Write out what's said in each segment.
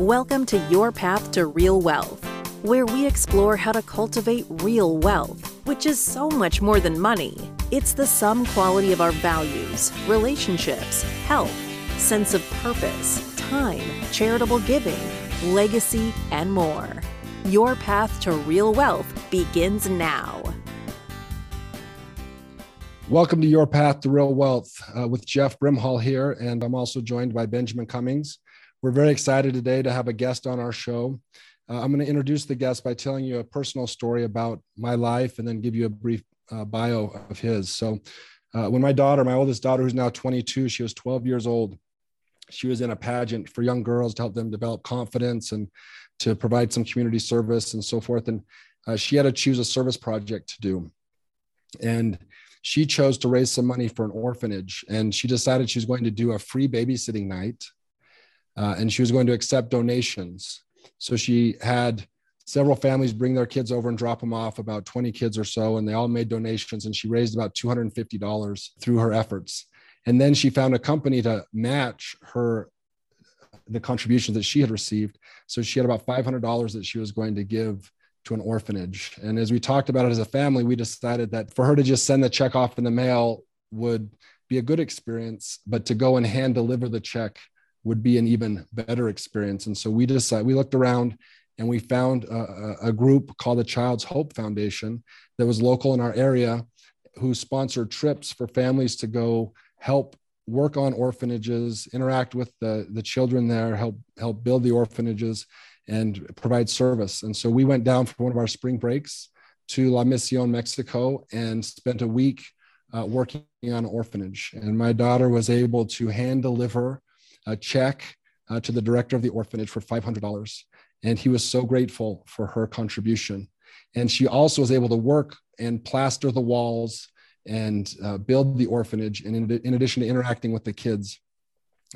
Welcome to Your Path to Real Wealth, where we explore how to cultivate real wealth, which is so much more than money. It's the sum quality of our values, relationships, health, sense of purpose, time, charitable giving, legacy, and more. Your path to real wealth begins now. Welcome to Your Path to Real Wealth uh, with Jeff Brimhall here, and I'm also joined by Benjamin Cummings. We're very excited today to have a guest on our show. Uh, I'm going to introduce the guest by telling you a personal story about my life and then give you a brief uh, bio of his. So, uh, when my daughter, my oldest daughter, who's now 22, she was 12 years old, she was in a pageant for young girls to help them develop confidence and to provide some community service and so forth. And uh, she had to choose a service project to do. And she chose to raise some money for an orphanage. And she decided she was going to do a free babysitting night uh, and she was going to accept donations. So she had several families bring their kids over and drop them off, about 20 kids or so, and they all made donations. And she raised about $250 through her efforts. And then she found a company to match her the contributions that she had received. So she had about $500 that she was going to give to an orphanage. And as we talked about it as a family, we decided that for her to just send the check off in the mail would be a good experience, but to go and hand deliver the check would be an even better experience. And so we decided, we looked around and we found a, a, group called the Child's Hope Foundation that was local in our area who sponsored trips for families to go help work on orphanages, interact with the, the children there, help, help build the orphanages and provide service. And so we went down for one of our spring breaks to La Mission, Mexico, and spent a week uh, working on an orphanage. And my daughter was able to hand deliver a check uh, to the director of the orphanage for $500. And he was so grateful for her contribution. And she also was able to work and plaster the walls and uh, build the orphanage, and in, in addition to interacting with the kids.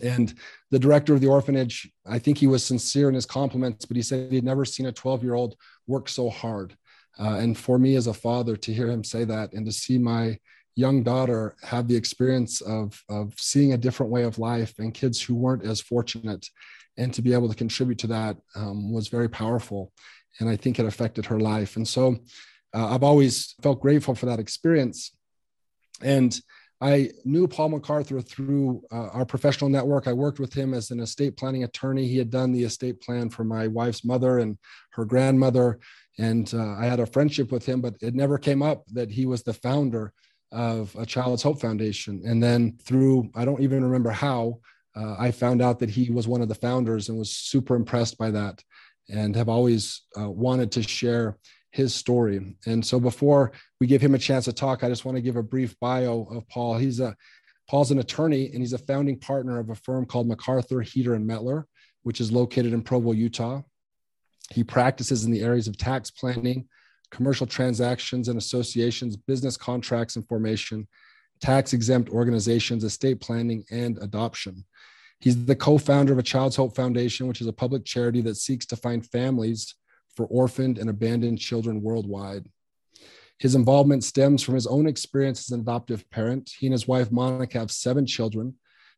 And the director of the orphanage, I think he was sincere in his compliments, but he said he'd never seen a 12 year old work so hard. Uh, and for me as a father to hear him say that and to see my young daughter had the experience of, of seeing a different way of life and kids who weren't as fortunate and to be able to contribute to that um, was very powerful and i think it affected her life. And so uh, i've always felt grateful for that experience and i knew paul macarthur through uh, our professional network. I worked with him as an estate planning attorney. He had done the estate plan for my wife's mother and her grandmother and uh, i had a friendship with him but it never came up that he was the founder of a Child's Hope Foundation. And then through, I don't even remember how, uh, I found out that he was one of the founders and was super impressed by that and have always uh, wanted to share his story. And so before we give him a chance to talk, I just want to give a brief bio of Paul. He's a Paul's an attorney and he's a founding partner of a firm called MacArthur Heder and Metler, which is located in Provo, Utah. He practices in the areas of tax planning, commercial transactions and associations, business contracts and formation, tax exempt organizations, estate planning, and adoption. He's the co founder of a Child's Hope Foundation, which is a public charity that seeks to find families for orphaned and abandoned children worldwide. His involvement stems from his own experience as an adoptive parent. He and his wife, Monica, have seven children,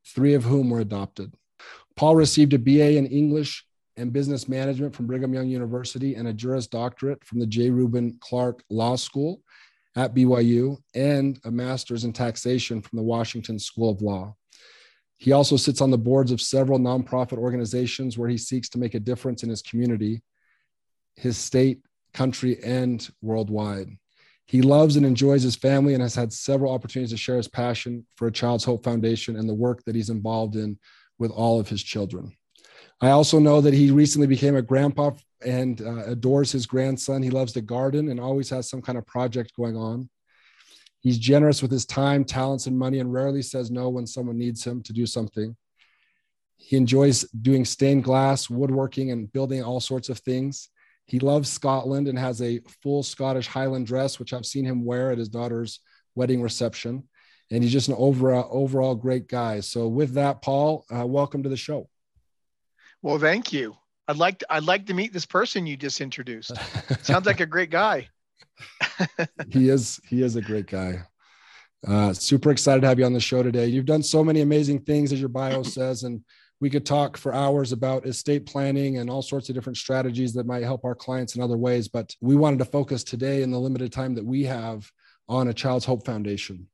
three of whom were adopted. Paul received a BA in English and business management from Brigham Young University and a Juris Doctorate from the J. Reuben Clark Law School at BYU and a master's in taxation from the Washington School of Law. He also sits on the boards of several nonprofit organizations where he seeks to make a difference in his community, his state, country, and worldwide. He loves and enjoys his family and has had several opportunities to share his passion for a Child's Hope Foundation and the work that he's involved in with all of his children. I also know that he recently became a grandpa and uh, adores his grandson. He loves to garden and always has some kind of project going on. He's generous with his time, talents, and money, and rarely says no when someone needs him to do something. He enjoys doing stained glass, woodworking, and building all sorts of things. He loves Scotland and has a full Scottish Highland dress, which I've seen him wear at his daughter's wedding reception. And he's just an overall, overall great guy. So, with that, Paul, uh, welcome to the show. Well, thank you. I'd like to, I'd like to meet this person you just introduced. Sounds like a great guy. he is he is a great guy. Uh, super excited to have you on the show today. You've done so many amazing things, as your bio says, and we could talk for hours about estate planning and all sorts of different strategies that might help our clients in other ways. But we wanted to focus today in the limited time that we have on a Child's Hope Foundation.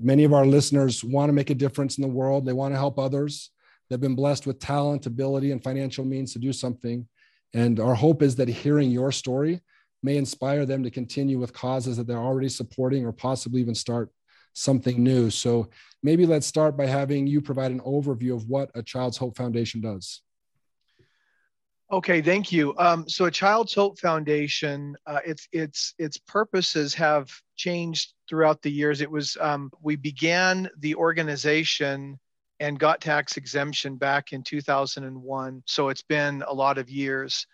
Many of our listeners want to make a difference in the world, they want to help others. They've been blessed with talent, ability, and financial means to do something. And our hope is that hearing your story may inspire them to continue with causes that they're already supporting or possibly even start something new. So maybe let's start by having you provide an overview of what a Child's Hope Foundation does. Okay, thank you. Um, so, a Child's Hope Foundation, uh, its its its purposes have changed throughout the years. It was um, we began the organization and got tax exemption back in 2001. So it's been a lot of years.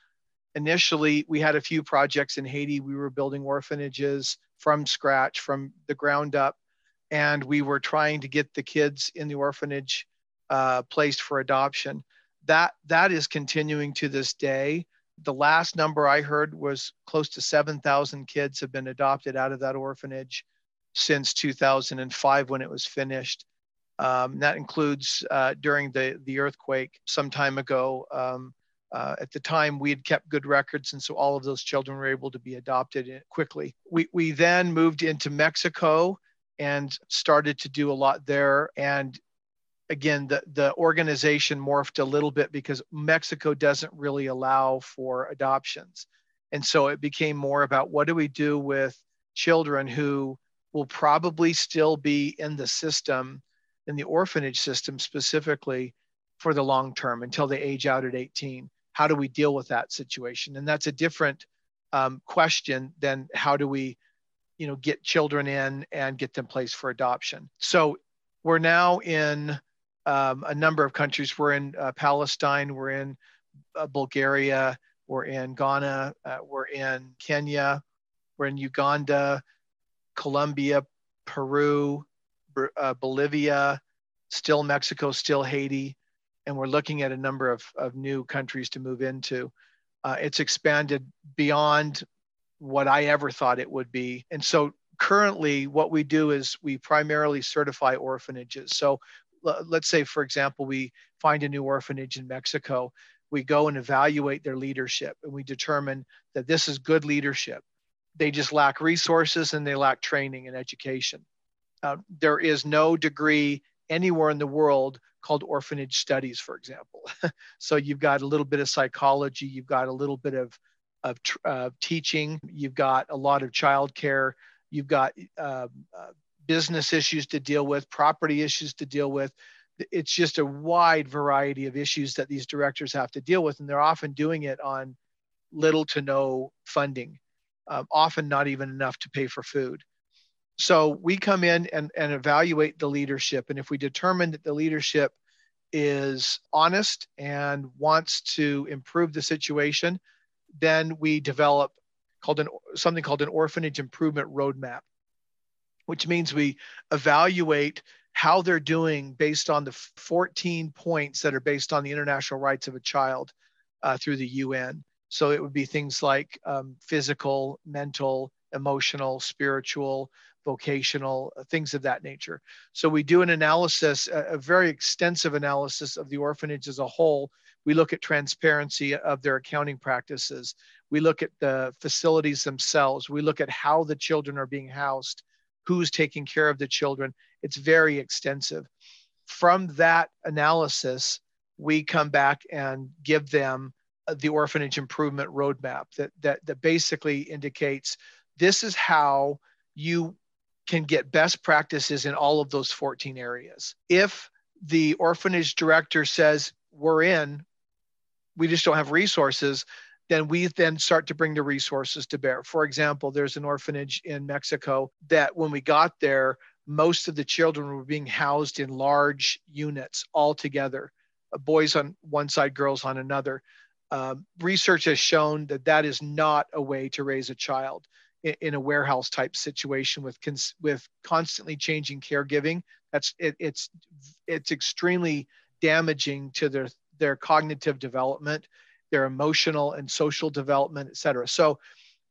Initially, we had a few projects in Haiti. We were building orphanages from scratch, from the ground up and we were trying to get the kids in the orphanage uh, placed for adoption. That that is continuing to this day. The last number I heard was close to 7,000 kids have been adopted out of that orphanage since 2005 when it was finished. Um, that includes uh, during the the earthquake some time ago. Um, uh, at the time, we had kept good records, and so all of those children were able to be adopted quickly. We we then moved into Mexico and started to do a lot there. And again, the, the organization morphed a little bit because Mexico doesn't really allow for adoptions. And so it became more about what do we do with children who will probably still be in the system, in the orphanage system specifically, for the long term until they age out at 18. How do we deal with that situation? And that's a different um, question than how do we you know get children in and get them placed for adoption so we're now in um, a number of countries we're in uh, palestine we're in uh, bulgaria we're in ghana uh, we're in kenya we're in uganda colombia peru uh, bolivia still mexico still haiti and we're looking at a number of, of new countries to move into uh, it's expanded beyond what I ever thought it would be. And so currently, what we do is we primarily certify orphanages. So let's say, for example, we find a new orphanage in Mexico. We go and evaluate their leadership and we determine that this is good leadership. They just lack resources and they lack training and education. Uh, there is no degree anywhere in the world called orphanage studies, for example. so you've got a little bit of psychology, you've got a little bit of of uh, teaching. You've got a lot of childcare. You've got uh, uh, business issues to deal with, property issues to deal with. It's just a wide variety of issues that these directors have to deal with, and they're often doing it on little to no funding, um, often not even enough to pay for food. So we come in and, and evaluate the leadership, and if we determine that the leadership is honest and wants to improve the situation, then we develop called an something called an orphanage improvement roadmap, which means we evaluate how they're doing based on the 14 points that are based on the international rights of a child uh, through the UN. So it would be things like um, physical, mental, emotional, spiritual, vocational, uh, things of that nature. So we do an analysis, a, very extensive analysis of the orphanage as a whole we look at transparency of their accounting practices. We look at the facilities themselves. We look at how the children are being housed, who's taking care of the children. It's very extensive. From that analysis, we come back and give them uh, the orphanage improvement roadmap that, that, that basically indicates this is how you can get best practices in all of those 14 areas. If the orphanage director says, we're in, we just don't have resources then we then start to bring the resources to bear. For example, there's an orphanage in Mexico that when we got there, most of the children were being housed in large units all together, boys on one side, girls on another. Um, research has shown that that is not a way to raise a child in, a warehouse type situation with cons- with constantly changing caregiving. That's it, it's it's extremely damaging to their their cognitive development, their emotional and social development, et cetera. So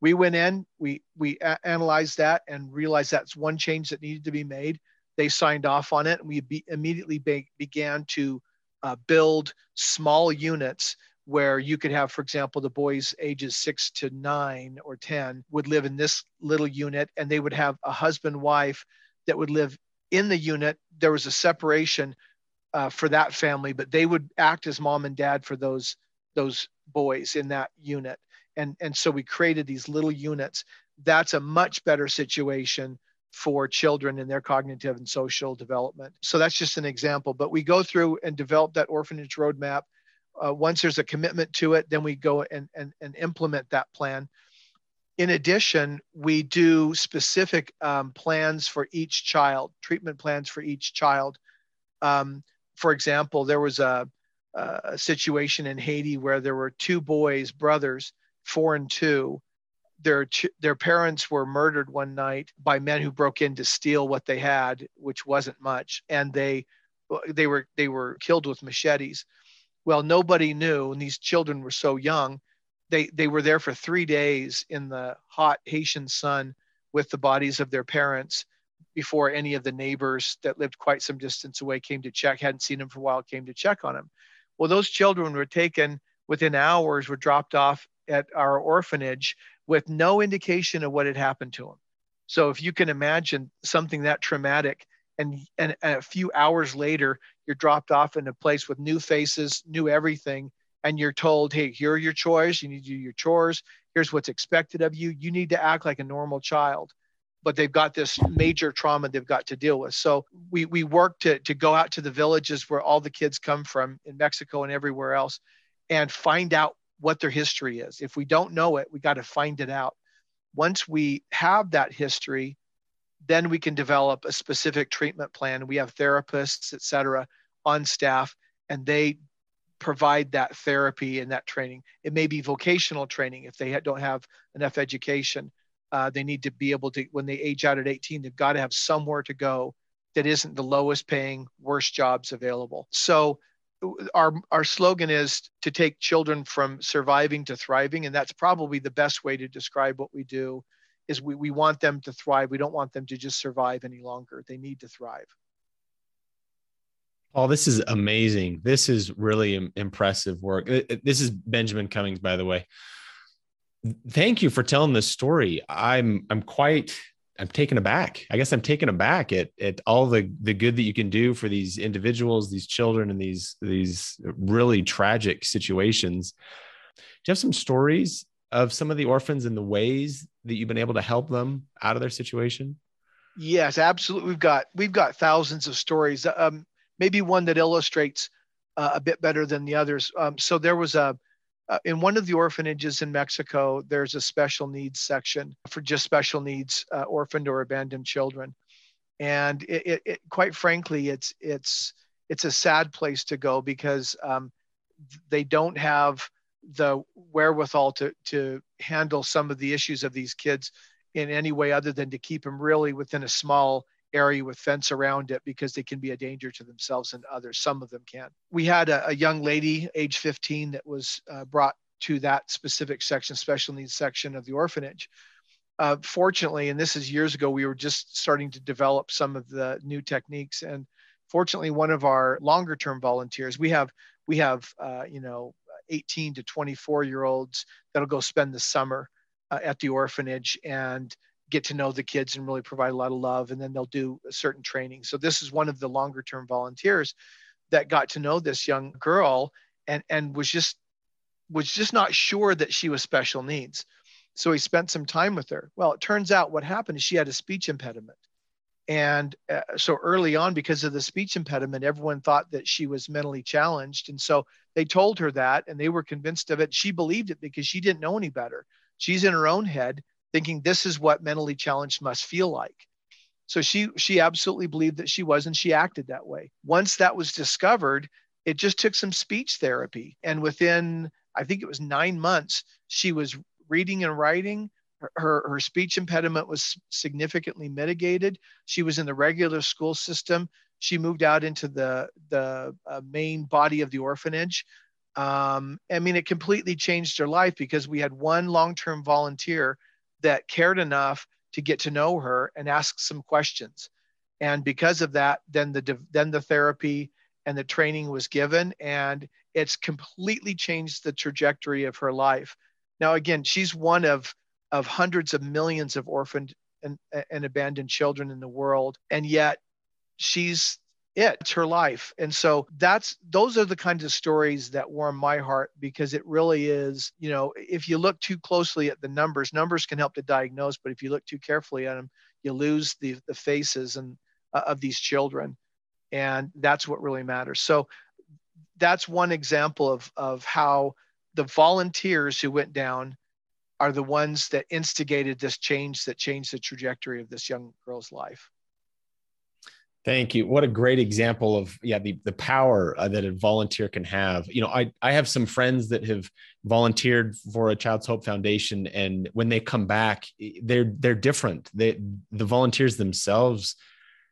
we went in, we we a- analyzed that and realized that's one change that needed to be made. They signed off on it, and we be, immediately be, began to uh, build small units where you could have, for example, the boys ages six to nine or 10 would live in this little unit and they would have a husband, wife that would live in the unit. There was a separation uh, for that family, but they would act as mom and dad for those, those boys in that unit. And, and so we created these little units. That's a much better situation for children in their cognitive and social development. So that's just an example. But we go through and develop that orphanage roadmap uh, once there's a commitment to it, then we go and, and, and implement that plan. In addition, we do specific um, plans for each child, treatment plans for each child. Um, for example, there was a, a situation in Haiti where there were two boys, brothers, four and two. Their, their parents were murdered one night by men who broke in to steal what they had, which wasn't much, and they they were they were killed with machetes well, nobody knew, and these children were so young. They they were there for three days in the hot Haitian sun with the bodies of their parents before any of the neighbors that lived quite some distance away came to check, hadn't seen them for a while, came to check on them. Well, those children were taken within hours, were dropped off at our orphanage with no indication of what had happened to them. So if you can imagine something that traumatic, and, and, a few hours later, you're dropped off in a place with new faces, new everything, and you're told, hey, here are your chores. You need to do your chores. Here's what's expected of you. You need to act like a normal child. But they've got this major trauma they've got to deal with. So we, we work to, to go out to the villages where all the kids come from in Mexico and everywhere else and find out what their history is. If we don't know it, we got to find it out. Once we have that history, then we can develop a specific treatment plan. We have therapists, et cetera, on staff and they provide that therapy and that training. It may be vocational training if they don't have enough education. Uh, they need to be able to, when they age out at 18, they've got to have somewhere to go that isn't the lowest paying, worst jobs available. So our our slogan is to take children from surviving to thriving, and that's probably the best way to describe what we do. Is we, we want them to thrive. We don't want them to just survive any longer. They need to thrive. Paul, this is amazing. This is really impressive work. This is Benjamin Cummings, by the way. Thank you for telling this story. I'm I'm quite I'm taken aback. I guess I'm taken aback at at all the the good that you can do for these individuals, these children, and these these really tragic situations. Do you have some stories of some of the orphans and the ways that you've been able to help them out of their situation? Yes, absolutely. We've got we've got thousands of stories. Um, maybe one that illustrates uh, a bit better than the others. Um, so there was a, uh, in one of the orphanages in Mexico, there's a special needs section for just special needs uh, orphaned or abandoned children. And it, it, it, quite frankly, it's, it's, it's a sad place to go because um, they don't have the wherewithal to, to handle some of the issues of these kids in any way other than to keep them really within a small area with fence around it because they can be a danger to themselves and others. Some of them can. We had a, a young lady, age 15, that was uh, brought to that specific section, special needs section of the orphanage. Uh, fortunately, and this is years ago, we were just starting to develop some of the new techniques. And fortunately, one of our longer term volunteers, we have we have uh, you know 18 to 24 year olds that'll go spend the summer uh, at the orphanage and get to know the kids and really provide a lot of love and then they'll do a certain training. So this is one of the longer term volunteers that got to know this young girl and and was just was just not sure that she was special needs. So he spent some time with her. Well it turns out what happened is she had a speech impediment and uh, so early on because of the speech impediment everyone thought that she was mentally challenged and so they told her that and they were convinced of it she believed it because she didn't know any better she's in her own head thinking this is what mentally challenged must feel like. So she she absolutely believed that she was and she acted that way. Once that was discovered, it just took some speech therapy and within I think it was 9 months she was reading and writing her, her speech impediment was significantly mitigated. She was in the regular school system. She moved out into the, the uh, main body of the orphanage. Um, I mean, it completely changed her life because we had one long term volunteer that cared enough to get to know her and ask some questions and because of that then the then the therapy and the training was given and it's completely changed the trajectory of her life now again she's one of of hundreds of millions of orphaned and, and abandoned children in the world and yet she's it. It's her life. And so that's those are the kinds of stories that warm my heart because it really is you know if you look too closely at the numbers numbers can help to diagnose but if you look too carefully at them you lose the the faces and uh, of these children. And that's what really matters. So that's one example of of how the volunteers who went down are the ones that instigated this change that changed the trajectory of this young girl's life Thank you. What a great example of yeah the the power uh, that a volunteer can have. You know, I I have some friends that have volunteered for a Child's Hope Foundation, and when they come back, they're they're different. They the volunteers themselves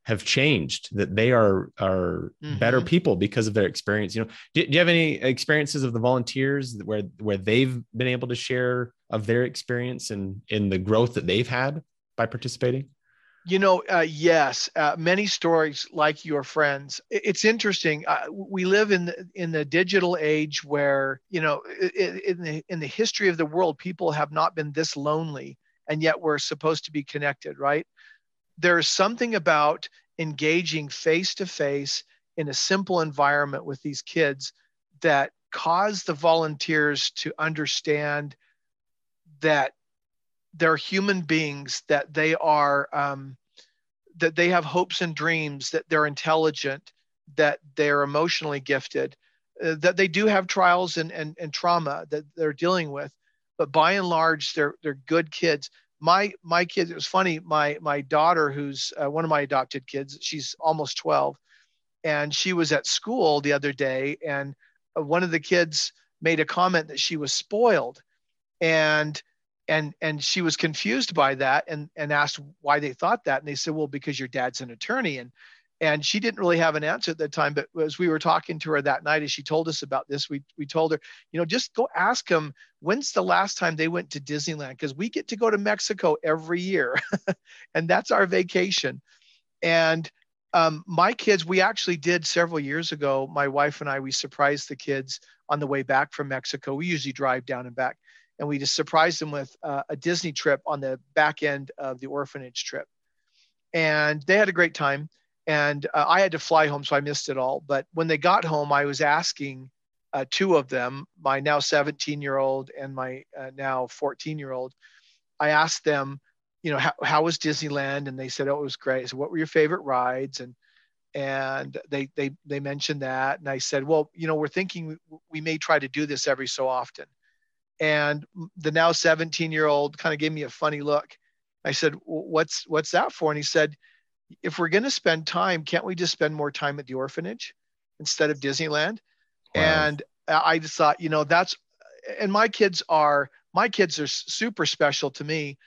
have changed. That they are are mm-hmm. better people because of their experience. You know, do, do you have any experiences of the volunteers where where they've been able to share of their experience and in the growth that they've had by participating? You know, uh, yes, uh, many stories like your friends. It's interesting. Uh, we live in the, in the digital age where you know, in, the in the history of the world, people have not been this lonely, and yet we're supposed to be connected, right? There's something about engaging face to face in a simple environment with these kids that cause the volunteers to understand that they're human beings that they are um, that they have hopes and dreams that they're intelligent that they're emotionally gifted uh, that they do have trials and, and, and trauma that they're dealing with. But by and large they're they're good kids. My my kids it was funny my my daughter who's uh, one of my adopted kids she's almost 12 and she was at school the other day and uh, one of the kids made a comment that she was spoiled and and and she was confused by that and and asked why they thought that. And they said well because your dad's an attorney. And and she didn't really have an answer at that time but as we were talking to her that night as she told us about this we we told her you know just go ask them when's the last time they went to disneyland? Because we get to go to mexico every year. And that's our vacation. And um, my kids we actually did several years ago my wife and i we surprised the kids on the way back from mexico. We usually drive down and back and we just surprised them with uh, a Disney trip on the back end of the orphanage trip. And they had a great time. And uh, I had to fly home, so I missed it all. But when they got home, I was asking uh, two of them, my now 17 year old and my uh, now 14 year old, I asked them, you know, how, how was Disneyland? And they said, oh, it was great. So what were your favorite rides? And and they they they mentioned that and i said well you know we're thinking we, we may try to do this every so often and the now 17 year old kind of gave me a funny look. I said what's what's that for? And he said if we're going to spend time can't we just spend more time at the orphanage instead of disneyland? Wow. and i just thought you know that's and my kids are my kids are super special to me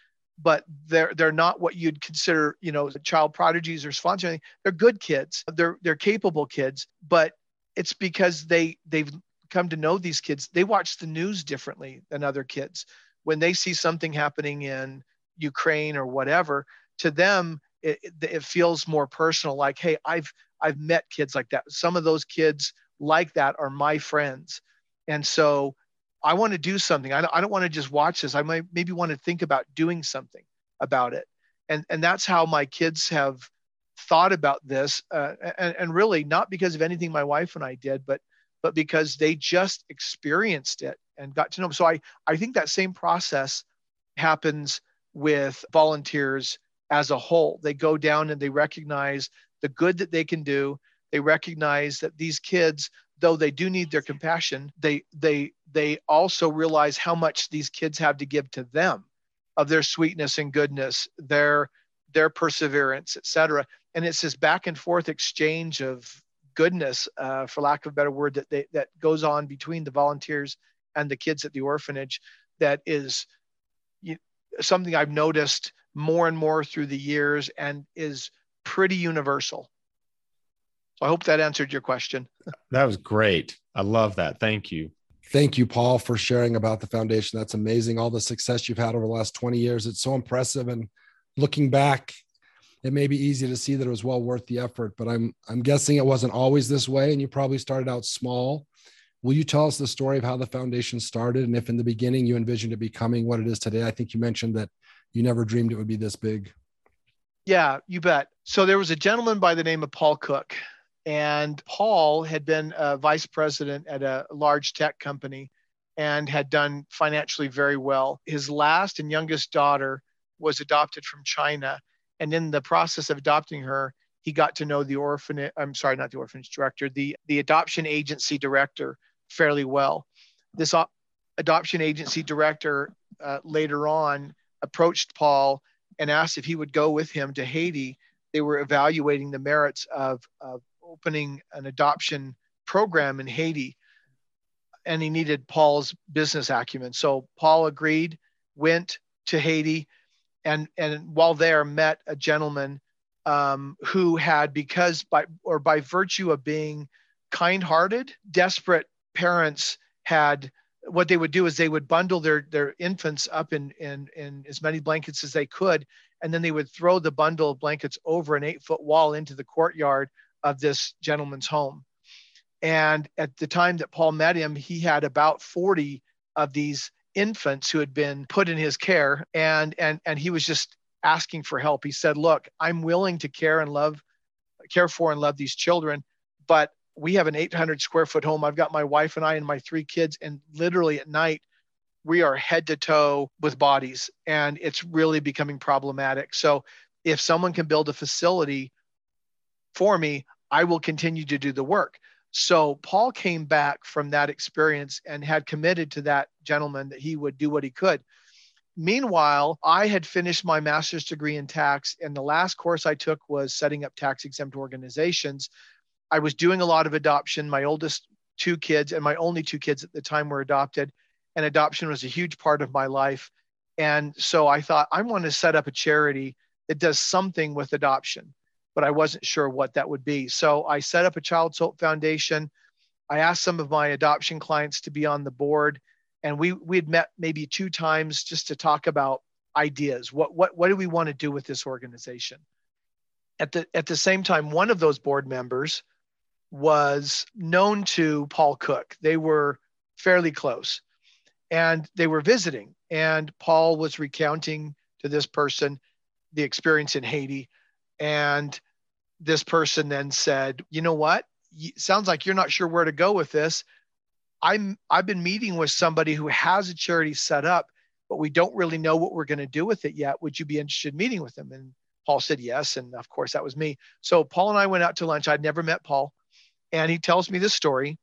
but they're they're not what you'd consider you know child prodigies or sponsoring they're good kids. They're they're capable kids but it's because they they've come to know these kids, they watch the news differently than other kids. When they see something happening in Ukraine or whatever, to them it, it feels more personal. Like, hey, I've I've met kids like that. Some of those kids like that are my friends, and so I want to do something. I don't, I don't want to just watch this. I might maybe want to think about doing something about it, and and that's how my kids have thought about this, uh, and and really not because of anything my wife and I did, but but because they just experienced it and got to know them. So I, I think that same process happens with volunteers as a whole. They go down and they recognize the good that they can do. They recognize that these kids, though they do need their compassion, they they they also realize how much these kids have to give to them of their sweetness and goodness, their their perseverance, etc. And it's this back and forth exchange of goodness, uh, for lack of a better word, that they, that goes on between the volunteers and the kids at the orphanage that is you, something I've noticed more and more through the years and is pretty universal. So I hope that answered your question. That was great. I love that. Thank you. Thank you, Paul, for sharing about the foundation. That's amazing. All the success you've had over the last 20 years. It's so impressive. And looking back, it may be easy to see that it was well worth the effort, but I'm I'm guessing it wasn't always this way, and you probably started out small. Will you tell us the story of how the foundation started, and if in the beginning you envisioned it becoming what it is today? I think you mentioned that you never dreamed it would be this big. Yeah, you bet. So there was a gentleman by the name of Paul Cook, and Paul had been a vice president at a large tech company and had done financially very well. His last and youngest daughter was adopted from China and in the process of adopting her, he got to know the orphanage, I'm sorry, not the orphanage director, the, the adoption agency director fairly well. This adoption agency director uh, later on approached Paul and asked if he would go with him to Haiti. They were evaluating the merits of, of opening an adoption program in Haiti, and he needed Paul's business acumen. So Paul agreed, went to Haiti, and and while there met a gentleman um, who had because by or by virtue of being kind-hearted desperate parents had what they would do is they would bundle their their infants up in in in as many blankets as they could and then they would throw the bundle of blankets over an eight foot wall into the courtyard of this gentleman's home. And at the time that paul met him he had about 40 of these infants who had been put in his care and and and he was just asking for help. He said look i'm willing to care and love care for and love these children but we have an 800 square foot home. I've got my wife and i and my three kids and literally at night we are head to toe with bodies and it's really becoming problematic. So if someone can build a facility for me i will continue to do the work so Paul came back from that experience and had committed to that gentleman that he would do what he could. Meanwhile, I had finished my master's degree in tax, and the last course I took was setting up tax exempt organizations. I was doing a lot of adoption. My oldest two kids and my only two kids at the time were adopted, and adoption was a huge part of my life. And so I thought, I want to set up a charity that does something with adoption but I wasn't sure what that would be. So I set up a Child's Hope Foundation. I asked some of my adoption clients to be on the board, and we we had met maybe two times just to talk about ideas. What what what do we want to do with this organization? At the at the same time, one of those board members was known to Paul Cook. They were fairly close, and they were visiting. And Paul was recounting to this person the experience in Haiti and this person then said, you know what? Sounds like you're not sure where to go with this. I'm I've been meeting with somebody who has a charity set up, but we don't really know what we're going to do with it yet. Would you be interested in meeting with them? And Paul said yes, and of course that was me. So Paul and I went out to lunch. I'd never met Paul, and he tells me this story,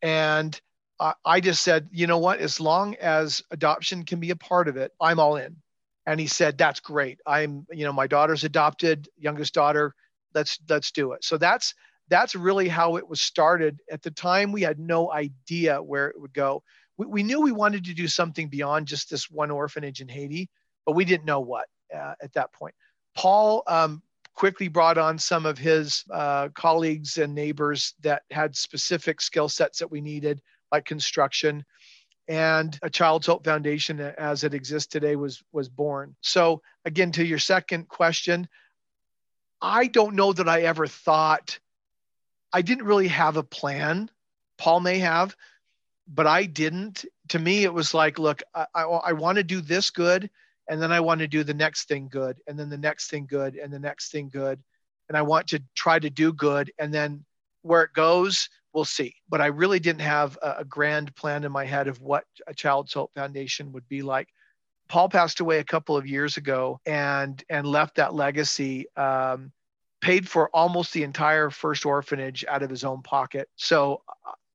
and I, I just said, you know what? As long as adoption can be a part of it, I'm all in and he said that's great. I'm you know my daughter's adopted youngest daughter. Let's let's do it. So that's that's really how it was started. At the time we had no idea where it would go. We, we knew we wanted to do something beyond just this one orphanage in haiti but we didn't know what uh, at that point. Paul um, quickly brought on some of his uh, colleagues and neighbors that had specific skill sets that we needed like construction and a Child's Hope Foundation as it exists today was was born. So again, to your second question, I don't know that I ever thought I didn't really have a plan. Paul may have, but I didn't. To me, it was like, look, I, I, I want to do this good, and then I want to do the next thing good, and then the next thing good, and the next thing good, and I want to try to do good, and then where it goes, we'll see. But I really didn't have a, a grand plan in my head of what a Child's Hope Foundation would be like. Paul passed away a couple of years ago and and left that legacy. Um, paid for almost the entire first orphanage out of his own pocket. So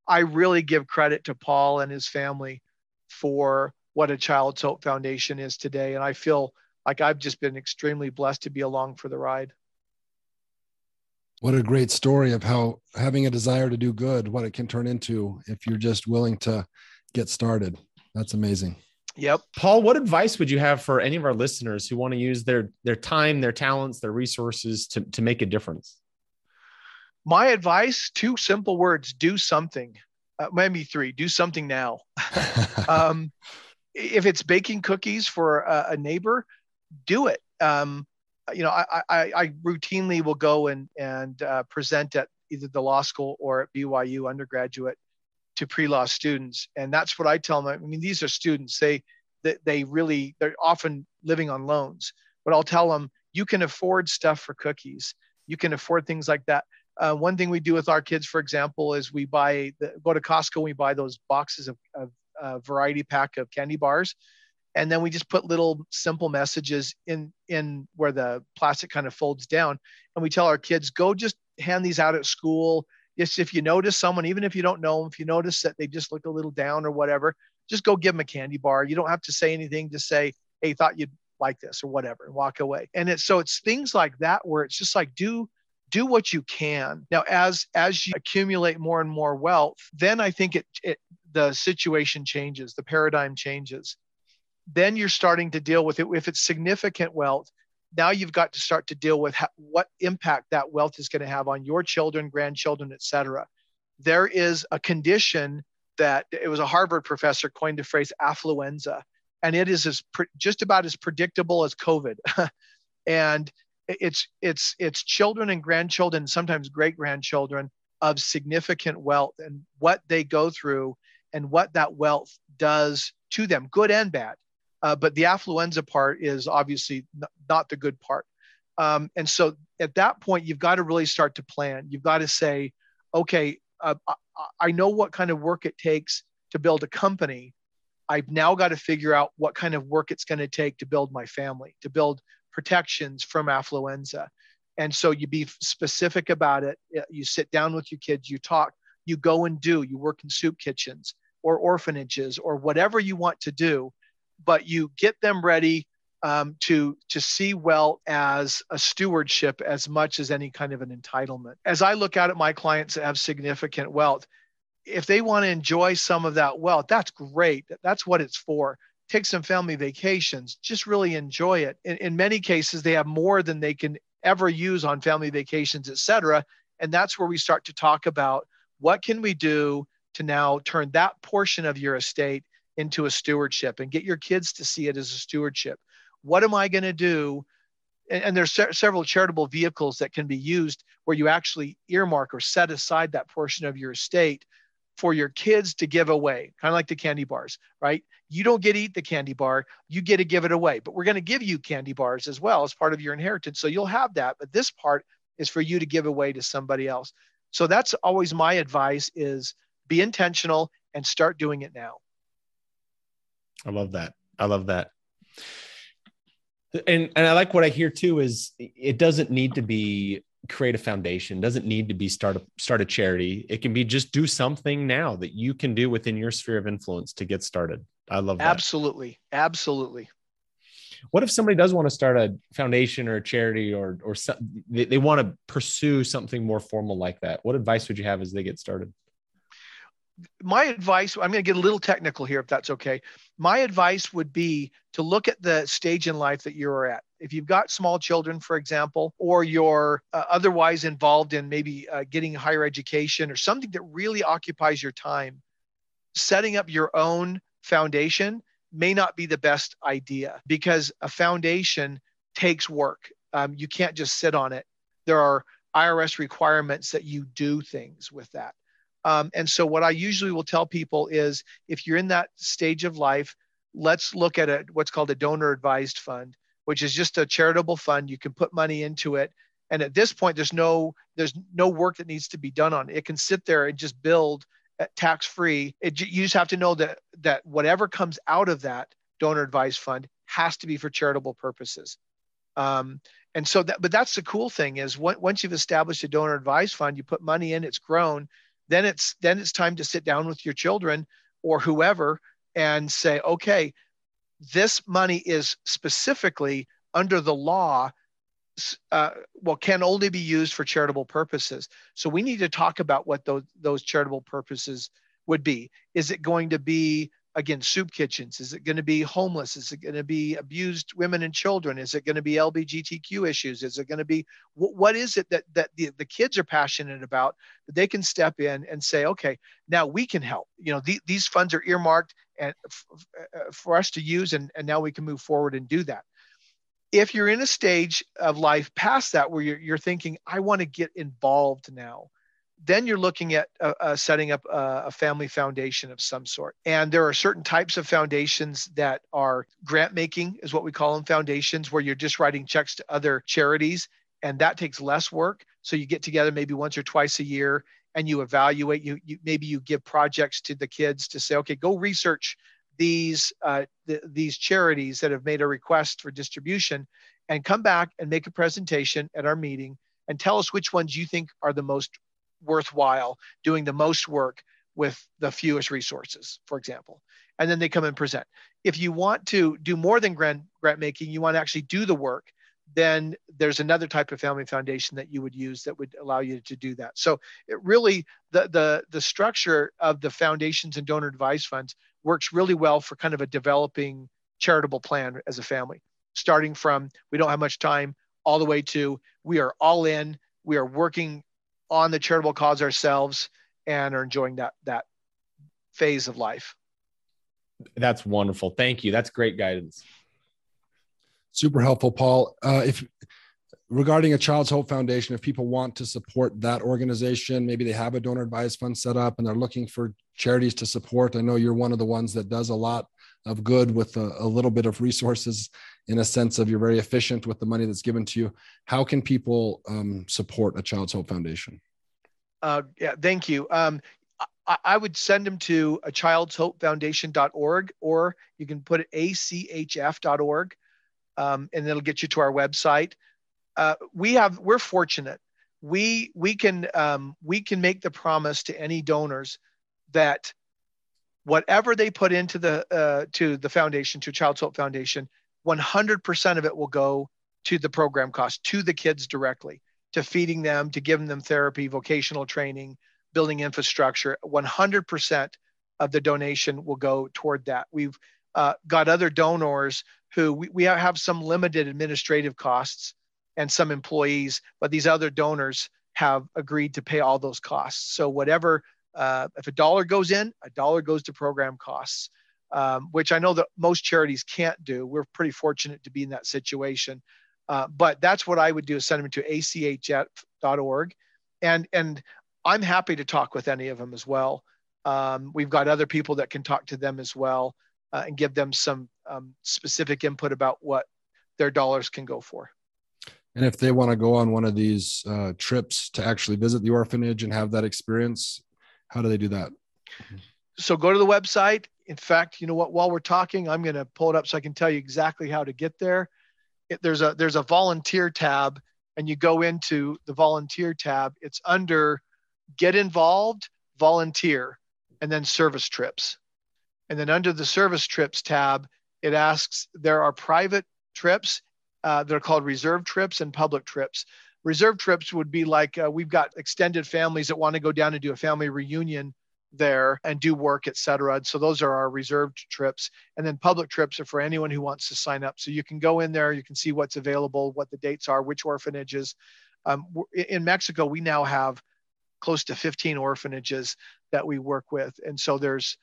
I really give credit to Paul and his family for what a Child's Hope Foundation is today. And I feel like I've just been extremely blessed to be along for the ride what a great story of how having a desire to do good what it can turn into if you're just willing to get started. That's amazing. Yep. Paul what advice would you have for any of our listeners who want to use their their time their talents their resources to, to make a difference? My advice two simple words do something. Uh, maybe three do something now. Um, if it's baking cookies for a, a neighbor do it. Um, you know, I, I, I routinely will go and, and uh, present at either the law school or at BYU undergraduate to pre-law students. And that's what I tell them. I mean, these are students. They, they, they really, they're often living on loans, but I'll tell them, you can afford stuff for cookies. You can afford things like that. Uh, one thing we do with our kids, for example, is we buy the, go to Costco. We buy those boxes of, of uh, variety pack of candy bars, and then we just put little simple messages in in where the plastic kind of folds down, and we tell our kids go just hand these out at school. Just if you notice someone, even if you don't know them, if you notice that they just look a little down or whatever, just go give them a candy bar. You don't have to say anything. Just say, "Hey, thought you'd like this" or whatever, and walk away. And it's so it's things like that where it's just like do do what you can now as as you accumulate more and more wealth then i think it, it the situation changes, the paradigm changes. Then you're starting to deal with it. If it's significant wealth, now you've got to start to deal with how, what impact that wealth is going to have on your children, grandchildren, etc. There is a condition that it was a Harvard professor coined the phrase affluenza, and it is as pre- just about as predictable as COVID. and it's it's it's children and grandchildren, sometimes great grandchildren of significant wealth and what they go through and what that wealth does to them, good and bad. Uh, but the affluenza part is obviously n- not the good part. Um, and so at that point, you've got to really start to plan. You've got to say, okay, uh, I, I know what kind of work it takes to build a company. I've now got to figure out what kind of work it's going to take to build my family, to build protections from affluenza. And so you be specific about it. You sit down with your kids, you talk, you go and do. You work in soup kitchens or orphanages or whatever you want to do, but you get them ready um, to to see wealth as a stewardship as much as any kind of an entitlement. As I look out at my clients that have significant wealth, if they want to enjoy some of that wealth, that's great. That's what it's for. Take some family vacations, just really enjoy it. In, in many cases, they have more than they can ever use on family vacations, et cetera. And that's where we start to talk about what can we do to now turn that portion of your estate into a stewardship and get your kids to see it as a stewardship? What am I going to do? And, and there's se- several charitable vehicles that can be used where you actually earmark or set aside that portion of your estate for your kids to give away, kind of like the candy bars, right? You don't get to eat the candy bar, you get to give it away. But we're going to give you candy bars as well as part of your inheritance. So you'll have that. But this part is for you to give away to somebody else. So that's always my advice is be intentional and start doing it now. I love that. I love that. And and I like what I hear too is it doesn't need to be create a foundation, doesn't need to be start a start a charity. It can be just do something now that you can do within your sphere of influence to get started. I love that. Absolutely. Absolutely. What if somebody does want to start a foundation or a charity or or they, they want to pursue something more formal like that? What advice would you have as they get started? My advice i'm going to get a little technical here if that's okay my advice would be to look at the stage in life that you're at if you've got small children for example or you're uh, otherwise involved in maybe uh, getting higher education or something that really occupies your time setting up your own foundation may not be the best idea because a foundation takes work. Um, you can't just sit on it. There are IRS requirements that you do things with that. Um, and so, what I usually will tell people is if you're in that stage of life, let's look at a, what's called a donor advised fund, which is just a charitable fund. You can put money into it. And at this point, there's no there's no work that needs to be done on it. It can sit there and just build tax free. You just have to know that that whatever comes out of that donor advised fund has to be for charitable purposes. Um, and so that, but that's the cool thing is once you've established a donor advised fund, you put money in, it's grown. Then it's then it's time to sit down with your children or whoever and say, okay, this money is specifically under the law uh, well can only be used for charitable purposes. So we need to talk about what those those charitable purposes would be. Is it going to be again soup kitchens? Is it going to be homeless? Is it going to be abused women and children? Is it going to be lbgtq issues? Is it going to be what, is it that that the, the kids are passionate about that they can step in and say okay now we can help. You know the, these funds are earmarked and f- f- uh, for us to use and, and now we can move forward and do that. If you're in a stage of life past that where you're, you're thinking, I want to get involved now, then you're looking at uh, uh, setting up a, a, family foundation of some sort. And there are certain types of foundations that are grant making, is what we call them foundations, where you're just writing checks to other charities. And that takes less work. So you get together maybe once or twice a year and you evaluate. You, you maybe you give projects to the kids to say, okay, go research these uh, th- these charities that have made a request for distribution, and come back and make a presentation at our meeting and tell us which ones you think are the most worthwhile, doing the most work with the fewest resources, for example. And then they come and present. If you want to do more than grant, grant making, you want to actually do the work, then there's another type of family foundation that you would use that would allow you to do that. So it really the the the structure of the foundations and donor advised funds works really well for kind of a developing charitable plan as a family, starting from we don't have much time all the way to we are all in, we are working on the charitable cause ourselves and are enjoying that that phase of life. That's wonderful. Thank you. That's great guidance. Super helpful, Paul. Uh, if regarding a Child's Hope Foundation, if people want to support that organization, maybe they have a donor advised fund set up and they're looking for charities to support. I know you're one of the ones that does a lot of good with a, a, little bit of resources in a sense of you're very efficient with the money that's given to you. How can people um, support a Child's Hope Foundation? Uh, yeah, thank you. Um, I, I, would send them to a foundation.org or you can put it achf.org um, and it'll get you to our website. Uh, we have, we're fortunate. We, we can, um, we can make the promise to any donors that whatever they put into the uh, to the foundation to Child's Hope Foundation, 100% of it will go to the program cost to the kids directly, to feeding them, to giving them therapy, vocational training, building infrastructure. 100% of the donation will go toward that. We've uh, got other donors who we, we have some limited administrative costs and some employees, but these other donors have agreed to pay all those costs. So whatever uh, if a dollar goes in, a dollar goes to program costs, um, which I know that most charities can't do. We're pretty fortunate to be in that situation. Uh, but that's what I would do is send them to achf.org. And, and I'm happy to talk with any of them as well. Um, we've got other people that can talk to them as well uh, and give them some um, specific input about what their dollars can go for. And if they want to go on one of these uh, trips to actually visit the orphanage and have that experience, how do they do that? So go to the website. In fact, you know what? While we're talking, I'm going to pull it up so I can tell you exactly how to get there. It, there's a there's a volunteer tab, and you go into the volunteer tab. It's under Get Involved, Volunteer, and then Service Trips. And then under the Service Trips tab, it asks there are private trips. Uh, they're called reserve trips and public trips reserve trips would be like uh, we've got extended families that want to go down and do a family reunion there and do work, et cetera. So those are our reserved trips. And then public trips are for anyone who wants to sign up. So you can go in there, you can see what's available, what the dates are, which orphanages. Um, in Mexico, we now have close to 15 orphanages that we work with. And so there's,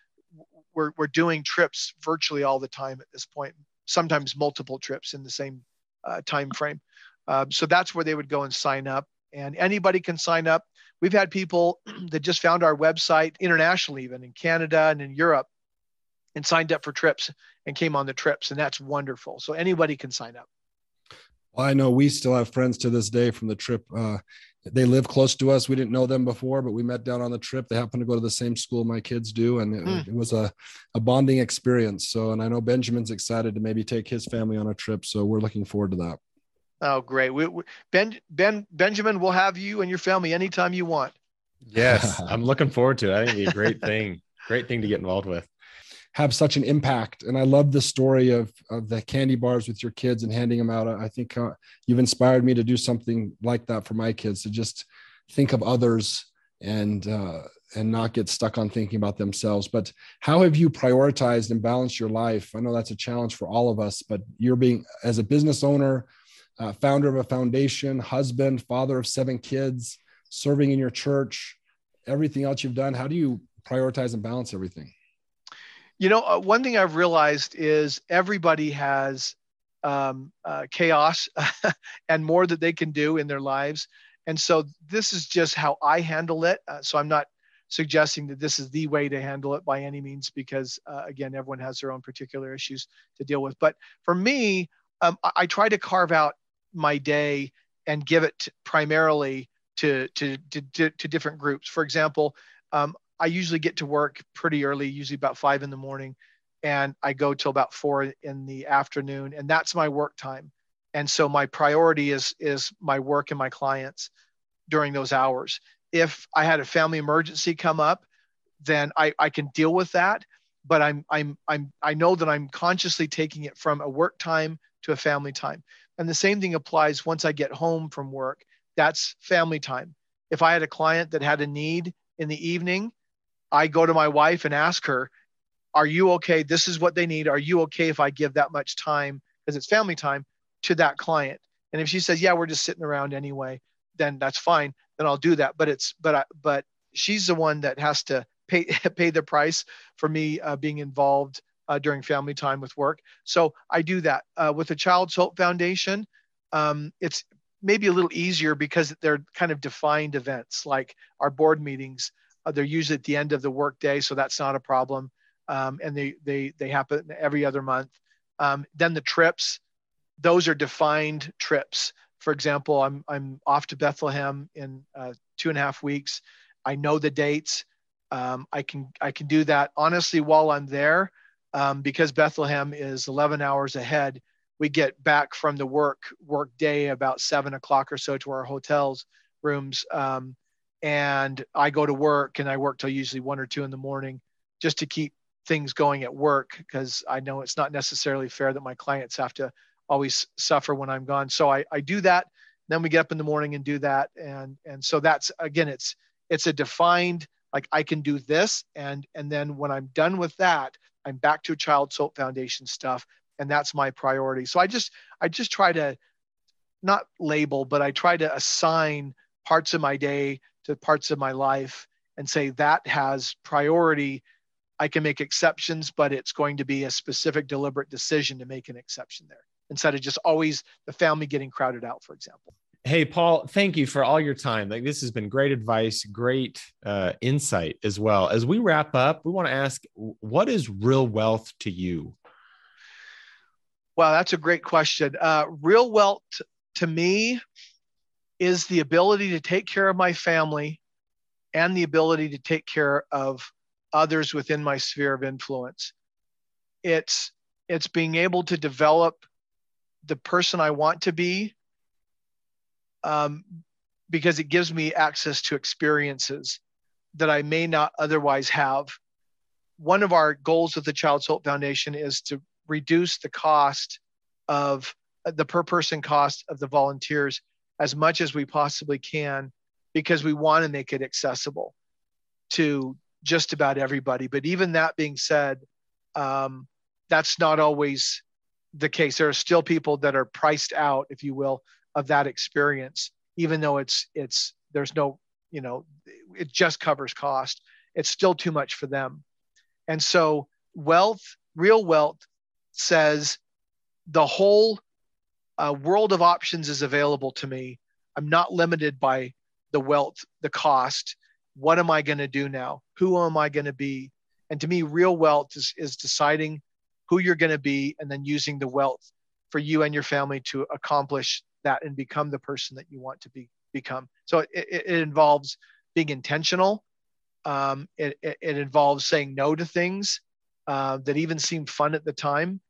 we're, we're doing trips virtually all the time at this point, sometimes multiple trips in the same uh, time frame. Um, so that's where they would go and sign up. And anybody can sign up. We've had people that just found our website internationally, even in Canada and in Europe, and signed up for trips and came on the trips. And that's wonderful. So anybody can sign up. Well, I know we still have friends to this day from the trip. Uh, they live close to us. We didn't know them before, but we met down on the trip. They happen to go to the same school my kids do, and it, mm. it, was a, a bonding experience. So, and I know Benjamin's excited to maybe take his family on a trip. So we're looking forward to that. Oh, great. We, we, ben, ben, Benjamin, we'll have you and your family anytime you want. Yes, I'm looking forward to it. I think it'd be a great thing. great thing to get involved with. Have such an impact. And I love the story of, of the candy bars with your kids and handing them out. I think uh, you've inspired me to do something like that for my kids to just think of others and uh, and not get stuck on thinking about themselves. But how have you prioritized and balanced your life? I know that's a challenge for all of us, but you're being as a business owner, uh, founder of a foundation, husband, father of seven kids, serving in your church, everything else you've done. How do you prioritize and balance everything? You know, uh, one thing I've realized is everybody has um, uh, chaos and more that they can do in their lives. And so this is just how I handle it. Uh, so I'm not suggesting that this is the way to handle it by any means, because uh, again, everyone has their own particular issues to deal with. But for me, um, I, I, try to carve out my day and give it primarily to, to, to, to, different groups. For example, um, I usually get to work pretty early, usually about five in the morning, and I go till about four in the afternoon, and that's my work time. And so my priority is is my work and my clients during those hours. If I had a family emergency come up, then I, I can deal with that. But I'm I'm I'm I know that I'm consciously taking it from a work time to a family time. And the same thing applies once I get home from work. That's family time. If I had a client that had a need in the evening, I go to my wife and ask her, Are you okay? This is what they need. Are you okay if I give that much time, because it's family time, to that client? And if she says, Yeah, we're just sitting around anyway, then that's fine. Then I'll do that. But it's, but, I, but she's the one that has to pay, pay the price for me uh, being involved uh, during family time with work. So I do that. Uh, with the Child's Hope Foundation, um, it's maybe a little easier because they're kind of defined events like our board meetings uh, they're usually at the end of the workday, so that's not a problem. Um, and they they they happen every other month. Um, then the trips, those are defined trips. For example, I'm I'm off to Bethlehem in uh, two and a half weeks. I know the dates. Um, I can I can do that honestly while I'm there, um, because Bethlehem is 11 hours ahead. We get back from the work work day about seven o'clock or so to our hotels rooms. Um, and I go to work and I work till usually one or two in the morning just to keep things going at work because I know it's not necessarily fair that my clients have to always suffer when I'm gone. So I, I do that. Then we get up in the morning and do that. And and so that's again it's it's a defined like I can do this and and then when I'm done with that, I'm back to Child's Hope Foundation stuff and that's my priority. So I just I just try to not label, but I try to assign parts of my day to parts of my life and say that has priority i can make exceptions but it's going to be a specific deliberate decision to make an exception there instead of just always the family getting crowded out for example hey paul thank you for all your time. Like this has been great advice great uh, insight as well. As we wrap up we want to ask what is real wealth to you? Wow that's a great question. Uh, real wealth to me is the ability to take care of my family and the ability to take care of others within my sphere of influence. It's it's being able to develop the person I want to be um, because it gives me access to experiences that I may not otherwise have. One of our goals of the Child's Hope Foundation is to reduce the cost of the per person cost of the volunteers as much as we possibly can because we want to make it accessible to just about everybody. But even that being said, um, that's not always the case. There are still people that are priced out, if you will, of that experience, even though it's it's there's no, you know, it just covers cost. It's still too much for them. And so wealth, real wealth says the whole a world of options is available to me. I'm not limited by the wealth, the cost. What am I going to do now? Who am I going to be? And to me, real wealth is, is deciding who you're going to be and then using the wealth for you and your family to accomplish that and become the person that you want to be become. So it, it, involves being intentional. Um, it, it, it, involves saying no to things uh, that even seem fun at the time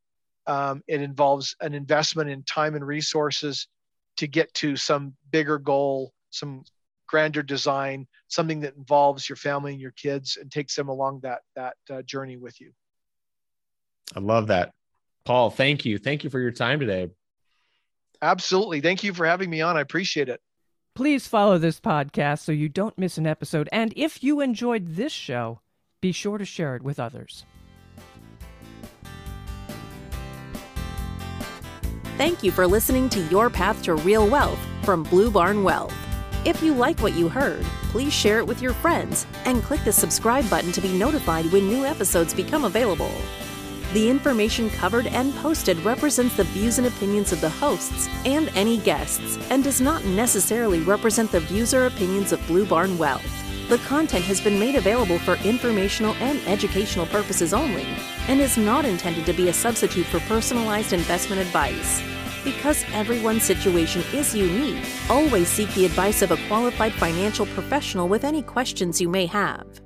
um, it involves an investment in time and resources to get to some bigger goal, some grander design, something that involves your family and your kids and takes them along that that uh, journey with you. I love that. Paul, thank you. Thank you for your time today. Absolutely. Thank you for having me on. I appreciate it. Please follow this podcast so you don't miss an episode. And if you enjoyed this show, be sure to share it with others. Thank you for listening to Your Path to Real Wealth from Blue Barn Wealth. If you like what you heard, please share it with your friends and click the subscribe button to be notified when new episodes become available. The information covered and posted represents the views and opinions of the hosts and any guests and does not necessarily represent the views or opinions of Blue Barn Wealth. The content has been made available for informational and educational purposes only and is not intended to be a substitute for personalized investment advice. Because everyone's situation is unique, always seek the advice of a qualified financial professional with any questions you may have.